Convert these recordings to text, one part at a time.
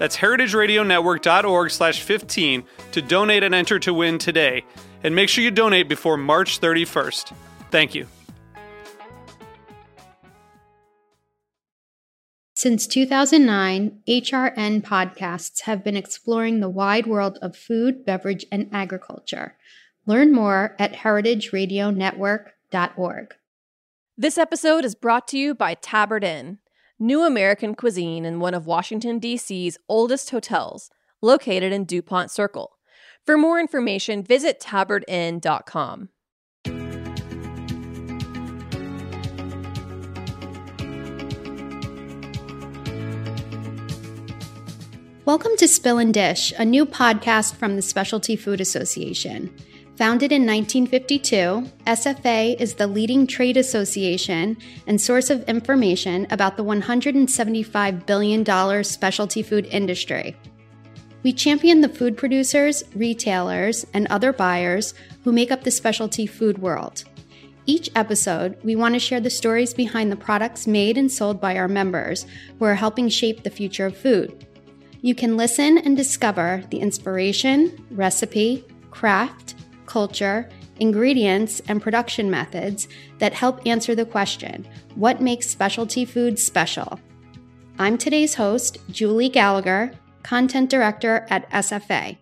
That's heritageradionetwork.org slash 15 to donate and enter to win today. And make sure you donate before March 31st. Thank you. Since 2009, HRN podcasts have been exploring the wide world of food, beverage, and agriculture. Learn more at heritageradionetwork.org. This episode is brought to you by Tabard Inn, new American cuisine in one of Washington, D.C.'s oldest hotels, located in Dupont Circle. For more information, visit tabardinn.com. Welcome to Spill and Dish, a new podcast from the Specialty Food Association. Founded in 1952, SFA is the leading trade association and source of information about the $175 billion specialty food industry. We champion the food producers, retailers, and other buyers who make up the specialty food world. Each episode, we want to share the stories behind the products made and sold by our members who are helping shape the future of food. You can listen and discover the inspiration, recipe, craft, culture, ingredients, and production methods that help answer the question what makes specialty food special? I'm today's host, Julie Gallagher, Content Director at SFA.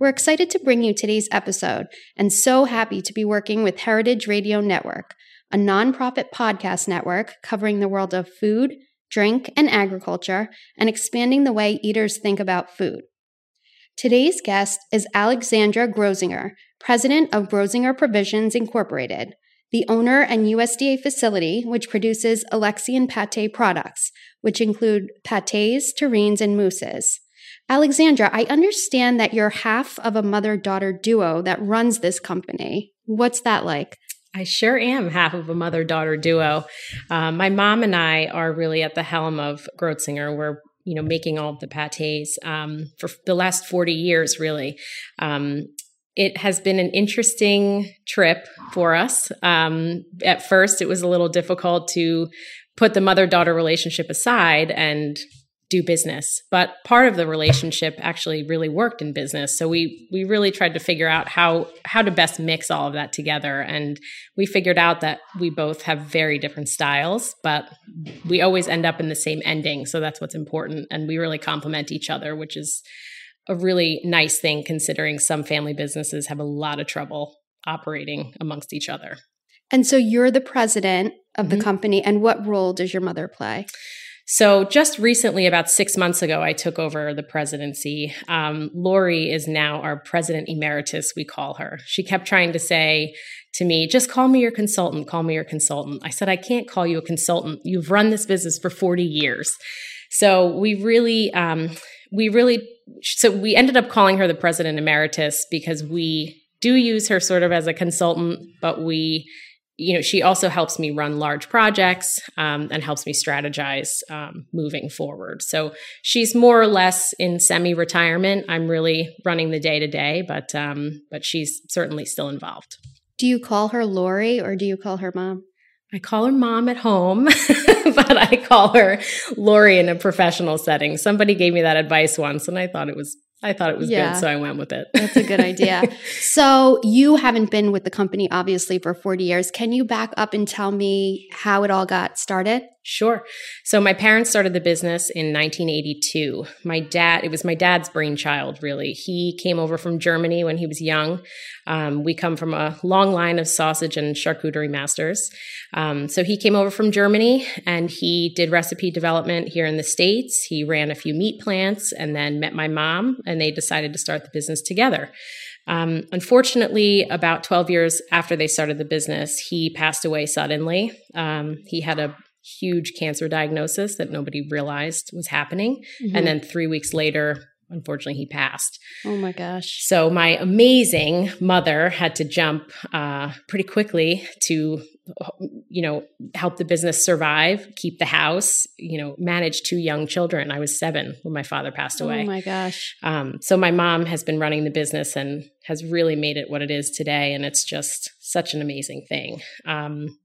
We're excited to bring you today's episode and so happy to be working with Heritage Radio Network, a nonprofit podcast network covering the world of food, drink, and agriculture, and expanding the way eaters think about food. Today's guest is Alexandra Groezinger, president of Groezinger Provisions Incorporated, the owner and USDA facility which produces Alexian pate products, which include pates, terrines, and mousses. Alexandra, I understand that you're half of a mother daughter duo that runs this company. What's that like? I sure am half of a mother daughter duo. Um, my mom and I are really at the helm of Groezinger. We're you know making all the pates um, for the last 40 years really. Um, it has been an interesting trip for us. Um, at first it was a little difficult to put the mother daughter relationship aside and do business. But part of the relationship actually really worked in business. So we we really tried to figure out how how to best mix all of that together. And we figured out that we both have very different styles but we always end up in the same ending. So that's what's important. And we really complement each other which is a really nice thing considering some family businesses have a lot of trouble operating amongst each other. And so you're the president of the mm-hmm. company. And what role does your mother play so, just recently, about six months ago, I took over the presidency. Um, Lori is now our president emeritus, we call her. She kept trying to say to me, just call me your consultant, call me your consultant. I said, I can't call you a consultant. You've run this business for 40 years. So, we really, um, we really, so we ended up calling her the president emeritus because we do use her sort of as a consultant, but we you know, she also helps me run large projects um, and helps me strategize um, moving forward. So she's more or less in semi-retirement. I'm really running the day to day, but um, but she's certainly still involved. Do you call her Lori or do you call her mom? I call her mom at home, but I call her Lori in a professional setting. Somebody gave me that advice once, and I thought it was I thought it was yeah. good, so I went with it. That's a good idea. so, you haven't been with the company obviously for 40 years. Can you back up and tell me how it all got started? Sure. So my parents started the business in 1982. My dad, it was my dad's brainchild, really. He came over from Germany when he was young. Um, we come from a long line of sausage and charcuterie masters. Um, so he came over from Germany and he did recipe development here in the States. He ran a few meat plants and then met my mom, and they decided to start the business together. Um, unfortunately, about 12 years after they started the business, he passed away suddenly. Um, he had a huge cancer diagnosis that nobody realized was happening. Mm-hmm. And then three weeks later, unfortunately, he passed. Oh my gosh. So my amazing mother had to jump uh, pretty quickly to, you know, help the business survive, keep the house, you know, manage two young children. I was seven when my father passed away. Oh my gosh. Um, so my mom has been running the business and has really made it what it is today. And it's just such an amazing thing. Um,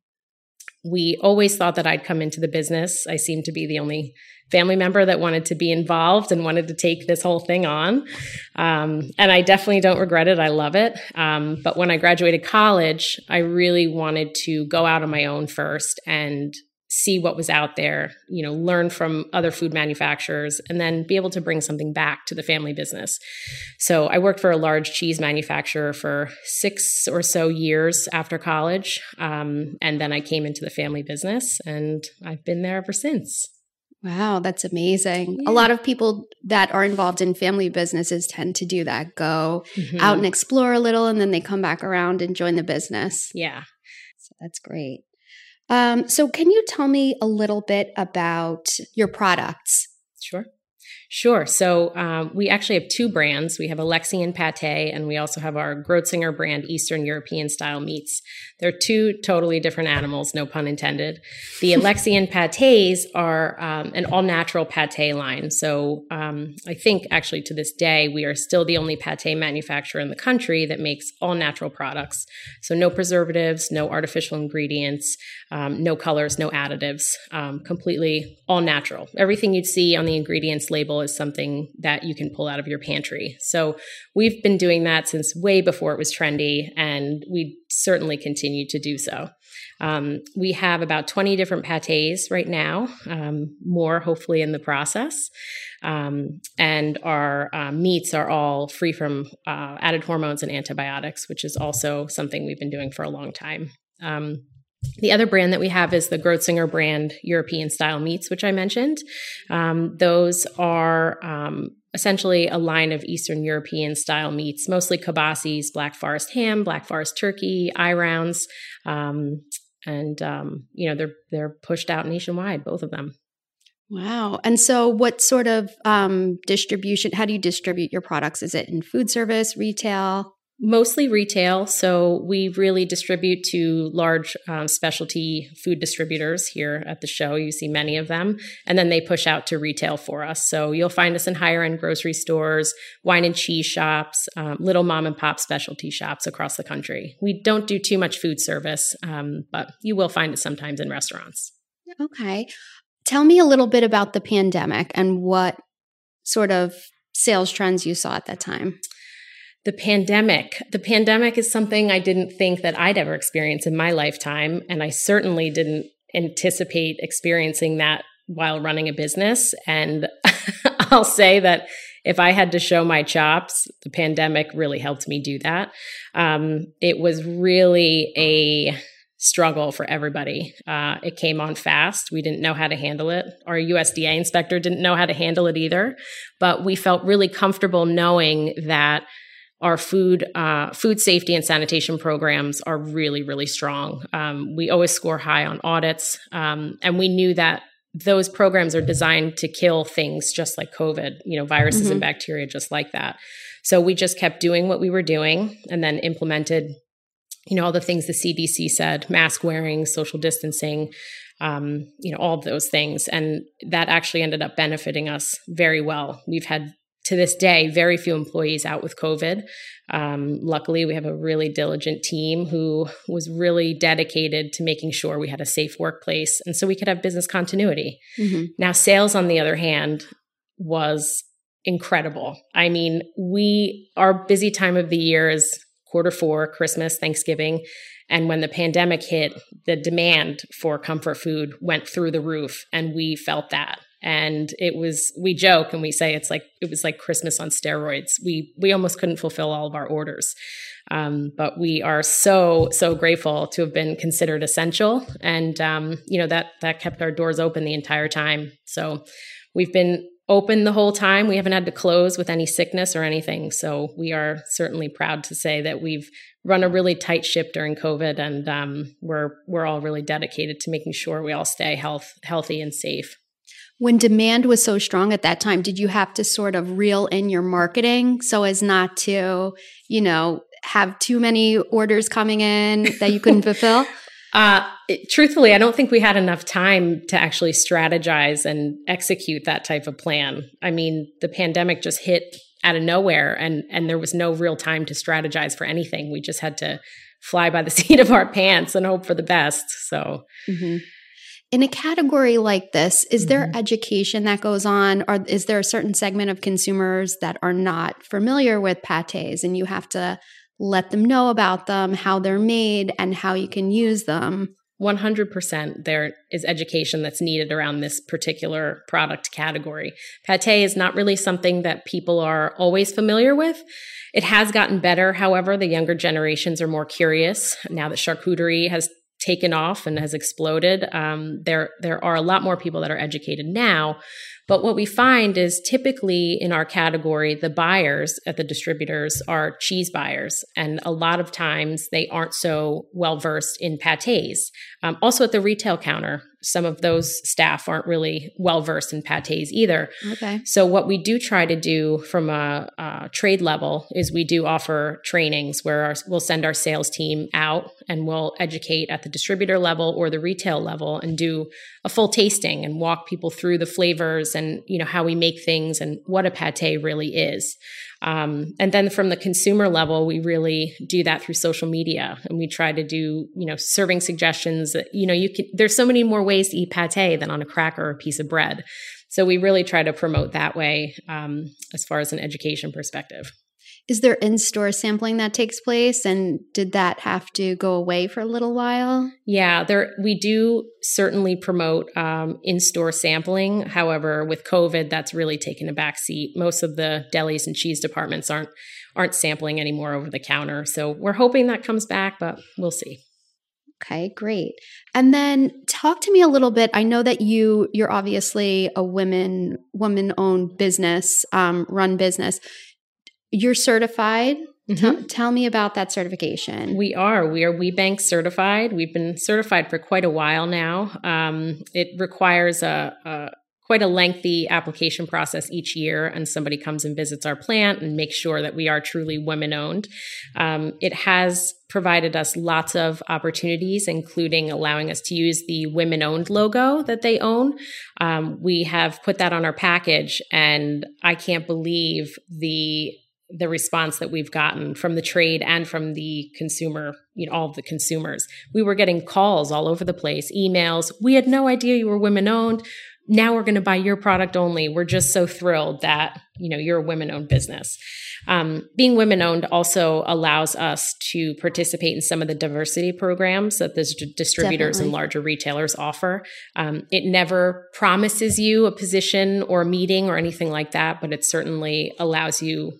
we always thought that I'd come into the business. I seemed to be the only family member that wanted to be involved and wanted to take this whole thing on. Um, and I definitely don't regret it. I love it. Um, but when I graduated college, I really wanted to go out on my own first and see what was out there, you know, learn from other food manufacturers, and then be able to bring something back to the family business. So I worked for a large cheese manufacturer for six or so years after college. Um, and then I came into the family business, and I've been there ever since. Wow, that's amazing. Yeah. A lot of people that are involved in family businesses tend to do that go mm-hmm. out and explore a little, and then they come back around and join the business. Yeah. So that's great. Um, so, can you tell me a little bit about your products? Sure. So um, we actually have two brands. We have Alexian Pate, and we also have our Groezinger brand Eastern European style meats. They're two totally different animals, no pun intended. The Alexian Pates are um, an all natural pate line. So um, I think actually to this day, we are still the only pate manufacturer in the country that makes all natural products. So no preservatives, no artificial ingredients, um, no colors, no additives, um, completely all natural. Everything you'd see on the ingredients label is something that you can pull out of your pantry. So we've been doing that since way before it was trendy, and we certainly continue to do so. Um, we have about 20 different pates right now, um, more hopefully in the process. Um, and our uh, meats are all free from uh, added hormones and antibiotics, which is also something we've been doing for a long time. Um, the other brand that we have is the Groezinger brand European style meats, which I mentioned. Um, those are um, essentially a line of Eastern European style meats, mostly kibbasis, Black Forest ham, Black Forest turkey, eye rounds, um, and um, you know they're they're pushed out nationwide, both of them. Wow! And so, what sort of um, distribution? How do you distribute your products? Is it in food service, retail? Mostly retail. So we really distribute to large um, specialty food distributors here at the show. You see many of them. And then they push out to retail for us. So you'll find us in higher end grocery stores, wine and cheese shops, um, little mom and pop specialty shops across the country. We don't do too much food service, um, but you will find it sometimes in restaurants. Okay. Tell me a little bit about the pandemic and what sort of sales trends you saw at that time the pandemic. The pandemic is something I didn't think that I'd ever experience in my lifetime. And I certainly didn't anticipate experiencing that while running a business. And I'll say that if I had to show my chops, the pandemic really helped me do that. Um, it was really a struggle for everybody. Uh, it came on fast. We didn't know how to handle it. Our USDA inspector didn't know how to handle it either. But we felt really comfortable knowing that our food uh, food safety and sanitation programs are really really strong. Um, we always score high on audits, um, and we knew that those programs are designed to kill things just like COVID, you know, viruses mm-hmm. and bacteria just like that. So we just kept doing what we were doing, and then implemented, you know, all the things the CDC said: mask wearing, social distancing. Um, you know, all of those things. And that actually ended up benefiting us very well. We've had to this day, very few employees out with COVID. Um, luckily, we have a really diligent team who was really dedicated to making sure we had a safe workplace and so we could have business continuity. Mm-hmm. Now, sales, on the other hand, was incredible. I mean, we, our busy time of the year is quarter four, Christmas, Thanksgiving. And when the pandemic hit, the demand for comfort food went through the roof, and we felt that. And it was, we joke and we say it's like, it was like Christmas on steroids. We, we almost couldn't fulfill all of our orders. Um, but we are so, so grateful to have been considered essential. And, um, you know, that, that kept our doors open the entire time. So we've been open the whole time. We haven't had to close with any sickness or anything. So we are certainly proud to say that we've run a really tight ship during COVID, and um, we're we're all really dedicated to making sure we all stay health healthy and safe. When demand was so strong at that time, did you have to sort of reel in your marketing so as not to, you know, have too many orders coming in that you couldn't fulfill? Uh, it, truthfully, I don't think we had enough time to actually strategize and execute that type of plan. I mean, the pandemic just hit out of nowhere, and and there was no real time to strategize for anything. We just had to fly by the seat of our pants and hope for the best. So. Mm-hmm. In a category like this, is there mm-hmm. education that goes on, or is there a certain segment of consumers that are not familiar with pates and you have to let them know about them, how they're made, and how you can use them. 100% there is education that's needed around this particular product category. Pate is not really something that people are always familiar with. It has gotten better, however, the younger generations are more curious now that charcuterie has taken off and has exploded. Um, there, there are a lot more people that are educated now. But what we find is typically in our category, the buyers at the distributors are cheese buyers. And a lot of times they aren't so well versed in pates. Um, also at the retail counter, some of those staff aren't really well versed in pates either. Okay. So what we do try to do from a, a trade level is we do offer trainings where our, we'll send our sales team out and we'll educate at the distributor level or the retail level and do a full tasting and walk people through the flavors and you know how we make things and what a pate really is. Um, and then from the consumer level, we really do that through social media, and we try to do you know serving suggestions. That, you know, you can. There's so many more ways to eat pate than on a cracker or a piece of bread. So we really try to promote that way um, as far as an education perspective. Is there in store sampling that takes place? And did that have to go away for a little while? Yeah, there we do certainly promote um, in store sampling. However, with COVID, that's really taken a back seat. Most of the delis and cheese departments aren't aren't sampling anymore over the counter. So we're hoping that comes back, but we'll see. Okay, great. And then talk to me a little bit. I know that you you're obviously a women woman owned business, um, run business. You're certified. Mm-hmm. T- tell me about that certification. We are. We are WBENC certified. We've been certified for quite a while now. Um, it requires a, a quite a lengthy application process each year, and somebody comes and visits our plant and makes sure that we are truly women owned. Um, it has provided us lots of opportunities, including allowing us to use the women owned logo that they own. Um, we have put that on our package, and I can't believe the the response that we've gotten from the trade and from the consumer, you know, all of the consumers. We were getting calls all over the place, emails. We had no idea you were women owned. Now we're going to buy your product only. We're just so thrilled that, you know, you're a women owned business. Um, being women owned also allows us to participate in some of the diversity programs that the distributors Definitely. and larger retailers offer. Um, it never promises you a position or a meeting or anything like that, but it certainly allows you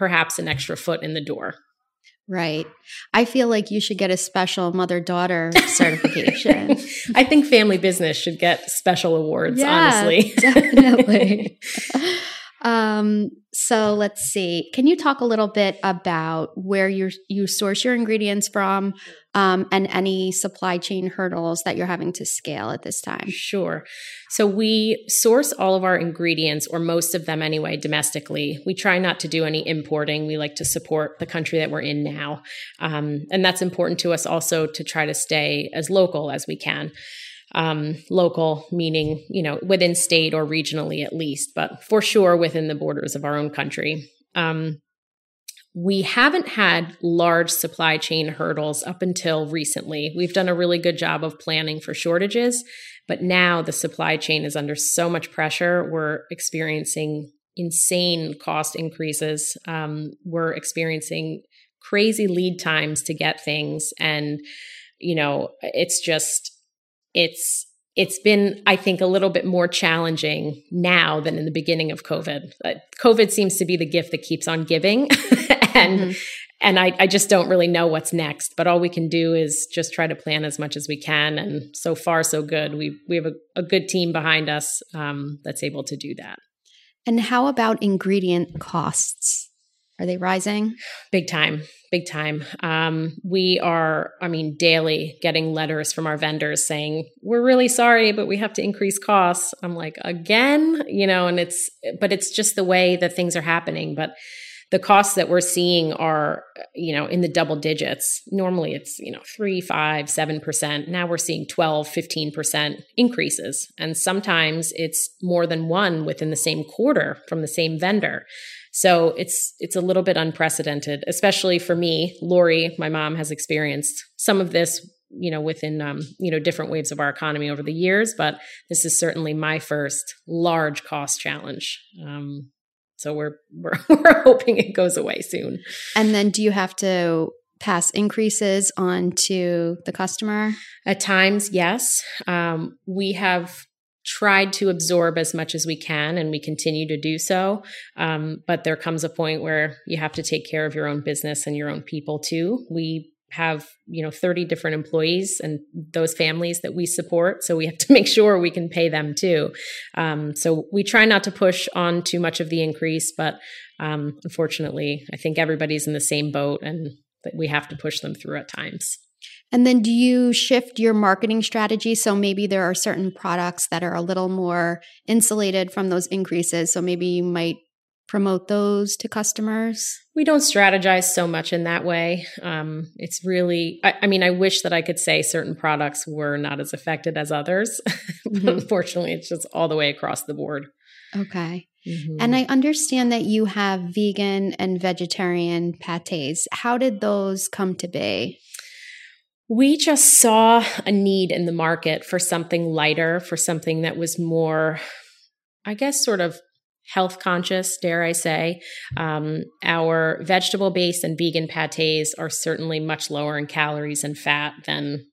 perhaps an extra foot in the door. Right. I feel like you should get a special mother daughter certification. I think family business should get special awards, yeah, honestly. definitely. Um, so let's see. Can you talk a little bit about where you you source your ingredients from, um, and any supply chain hurdles that you're having to scale at this time? Sure. So we source all of our ingredients, or most of them anyway, domestically. We try not to do any importing. We like to support the country that we're in now, um, and that's important to us also to try to stay as local as we can um, local, meaning, you know, within state or regionally at least, but for sure within the borders of our own country. Um, we haven't had large supply chain hurdles up until recently. We've done a really good job of planning for shortages, but now the supply chain is under so much pressure. We're experiencing insane cost increases. Um, we're experiencing crazy lead times to get things. And, you know, it's just, it's, it's been, I think, a little bit more challenging now than in the beginning of COVID. Uh, COVID seems to be the gift that keeps on giving. and mm-hmm and I, I just don't really know what's next. But all we can do is just try to plan as much as we can. And so far, so good. We we have a, a good team behind us um, that's able to do that. And how about ingredient costs? Are they rising? Big time, big time. Um, we are, I mean, daily getting letters from our vendors saying, we're really sorry, but we have to increase costs. I'm like, again, you know, and it's, but it's just the way that things are happening. But the costs that we're seeing are you know in the double digits normally it's you know 3 5 7% now we're seeing 12 15% increases and sometimes it's more than one within the same quarter from the same vendor so it's it's a little bit unprecedented especially for me lori my mom has experienced some of this you know within um, you know different waves of our economy over the years but this is certainly my first large cost challenge um, so we're we're we're hoping it goes away soon. And then do you have to pass increases on to the customer? At times, yes. Um, we have tried to absorb as much as we can and we continue to do so. Um, but there comes a point where you have to take care of your own business and your own people too. We have you know 30 different employees and those families that we support so we have to make sure we can pay them too. Um, so we try not to push on too much of the increase but um, unfortunately i think everybody's in the same boat and that we have to push them through at times and then do you shift your marketing strategy so maybe there are certain products that are a little more insulated from those increases so maybe you might promote those to customers? We don't strategize so much in that way. Um, it's really, I, I, mean, I wish that I could say certain products were not as affected as others. Mm-hmm. unfortunately, it's just all the way across the board. Okay. Mm-hmm. And I understand that you have vegan and vegetarian pates. How did those come to be? We just saw a need in the market for something lighter, for something that was more, I guess, sort of health conscious, dare I say. Um, our vegetable based and vegan pates are certainly much lower in calories and fat than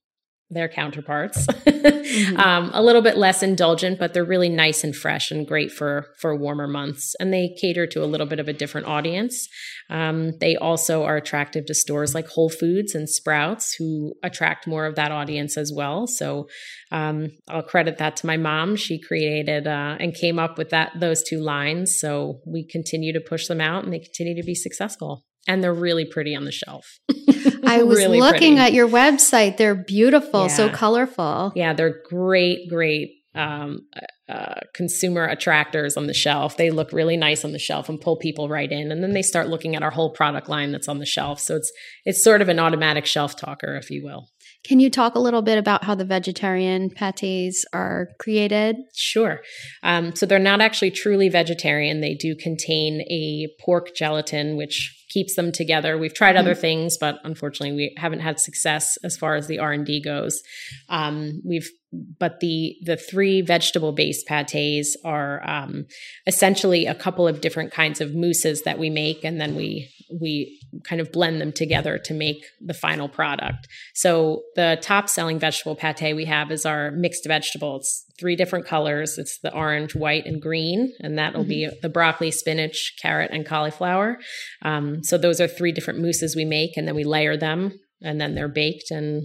their counterparts. mm-hmm. um, a little bit less indulgent, but they're really nice and fresh and great for for warmer months. And they cater to a little bit of a different audience. Um, they also are attractive to stores like Whole Foods and Sprouts, who attract more of that audience as well. So um, I'll credit that to my mom. She created uh, and came up with that those two lines. So we continue to push them out, and they continue to be successful and they're really pretty on the shelf. I was really looking pretty. at your website. They're beautiful, yeah. so colorful. Yeah, they're great, great um, uh, uh, consumer attractors on the shelf. They look really nice on the shelf and pull people right in, and then they start looking at our whole product line that's on the shelf. So it's it's sort of an automatic shelf talker, if you will. Can you talk a little bit about how the vegetarian pates are created? Sure. Um, so they're not actually truly vegetarian. They do contain a pork gelatin, which keeps them together. We've tried other mm-hmm. things, but unfortunately, we haven't had success as far as the R and D goes. Um, we've but the the three vegetable based pates are um, essentially a couple of different kinds of mousses that we make, and then we we kind of blend them together to make the final product. So the top selling vegetable pate we have is our mixed vegetables, three different colors. It's the orange, white, and green, and that'll mm-hmm. be the broccoli, spinach, carrot, and cauliflower. Um, so those are three different mousses we make, and then we layer them, and then they're baked and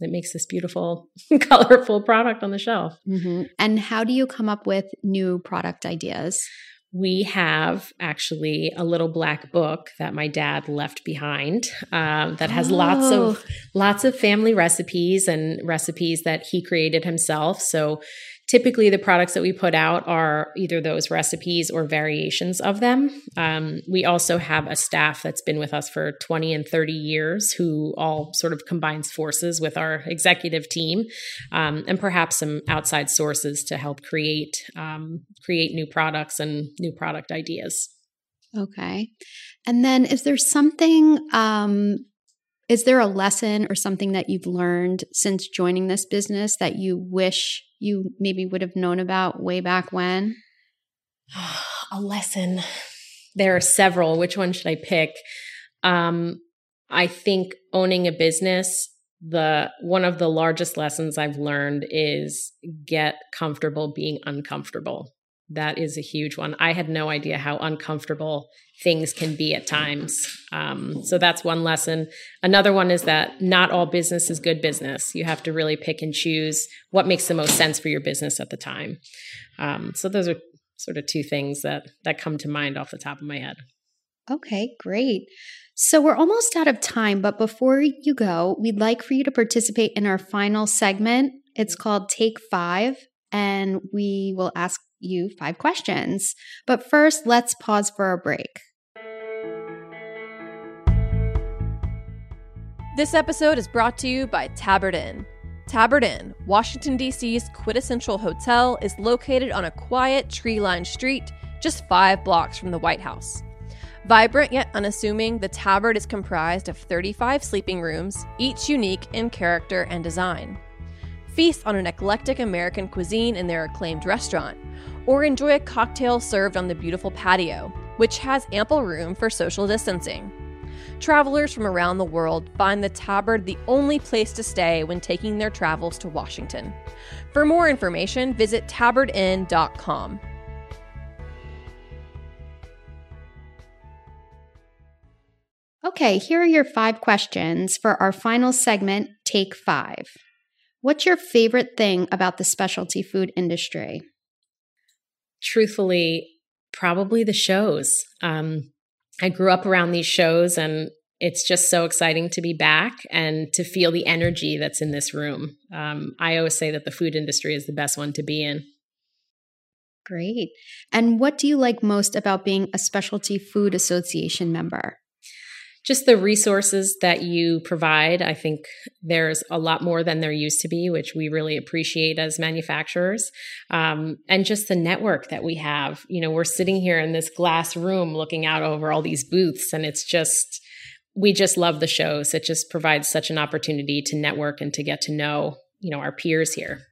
it makes this beautiful, colorful product on the shelf. Mm-hmm. And how do you come up with new product ideas? We have actually a little black book that my dad left behind um, that has oh. lots of oh. lots of family recipes and recipes that he created himself so Typically, the products that we put out are either those recipes or variations of them. Um, we also have a staff that's been with us for 20 and 30 years who all sort of combines forces with our executive team um, and perhaps some outside sources to help create um, create new products and new product ideas. Okay. And then is there something um, is there a lesson or something that you've learned since joining this business that you wish you maybe would have known about way back when? a lesson. There are several. Which one should I pick? Um, I think owning a business, the one of the largest lessons I've learned is get comfortable being uncomfortable. That is a huge one. I had no idea how uncomfortable things can be at times. Um, so that's one lesson. Another one is that not all business is good business. You have to really pick and choose what makes the most sense for your business at the time. Um, so those are sort of two things that that come to mind off the top of my head. Okay, great. So we're almost out of time, but before you go, we'd like for you to participate in our final segment. It's called Take Five, and we will ask you five questions. But first, let's pause for a break. This episode is brought to you by Tabard Inn. Tabard Inn, Washington, D.C.'s quintessential hotel, is located on a quiet, tree lined street just five blocks from the White House. Vibrant yet unassuming, the Tabard is comprised of 35 sleeping rooms, each unique in character and design. Feast on an eclectic American cuisine in their acclaimed restaurant, or enjoy a cocktail served on the beautiful patio, which has ample room for social distancing. Travelers from around the world find the Tabard the only place to stay when taking their travels to Washington. For more information, visit tabardinn.com. Okay, here are your five questions for our final segment, Take Five. What's your favorite thing about the specialty food industry? Truthfully, probably the shows. Um, I grew up around these shows, and it's just so exciting to be back and to feel the energy that's in this room. Um, I always say that the food industry is the best one to be in. Great. And what do you like most about being a Specialty Food Association member? Just the resources that you provide. I think there's a lot more than there used to be, which we really appreciate as manufacturers. Um, and just the network that we have. You know, we're sitting here in this glass room looking out over all these booths, and it's just, we just love the shows. It just provides such an opportunity to network and to get to know, you know, our peers here.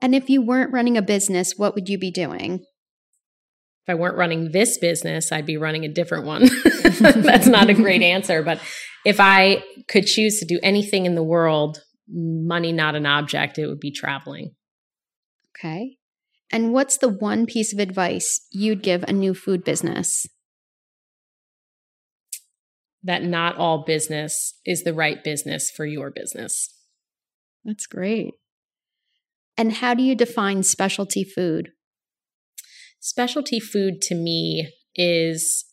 And if you weren't running a business, what would you be doing? I weren't running this business, I'd be running a different one. That's not a great answer. But if I could choose to do anything in the world, money not an object, it would be traveling. Okay. And what's the one piece of advice you'd give a new food business? That not all business is the right business for your business. That's great. And how do you define specialty food? Specialty food to me is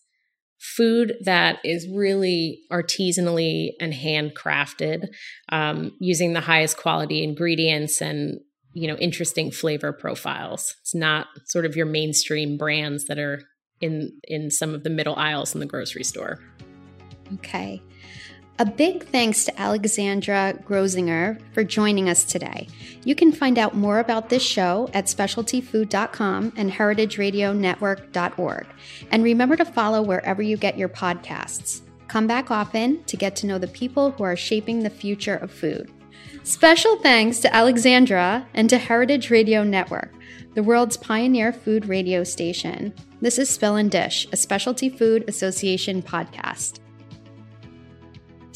food that is really artisanally and handcrafted um, using the highest quality ingredients and you know interesting flavor profiles. It's not sort of your mainstream brands that are in in some of the middle aisles in the grocery store. Okay a big thanks to Alexandra Groezinger for joining us today. You can find out more about this show at specialtyfood.com and heritageradionetwork.org. And remember to follow wherever you get your podcasts. Come back often to get to know the people who are shaping the future of food. Special thanks to Alexandra and to Heritage Radio Network, the world's pioneer food radio station. This is Spill and Dish, a Specialty Food Association podcast.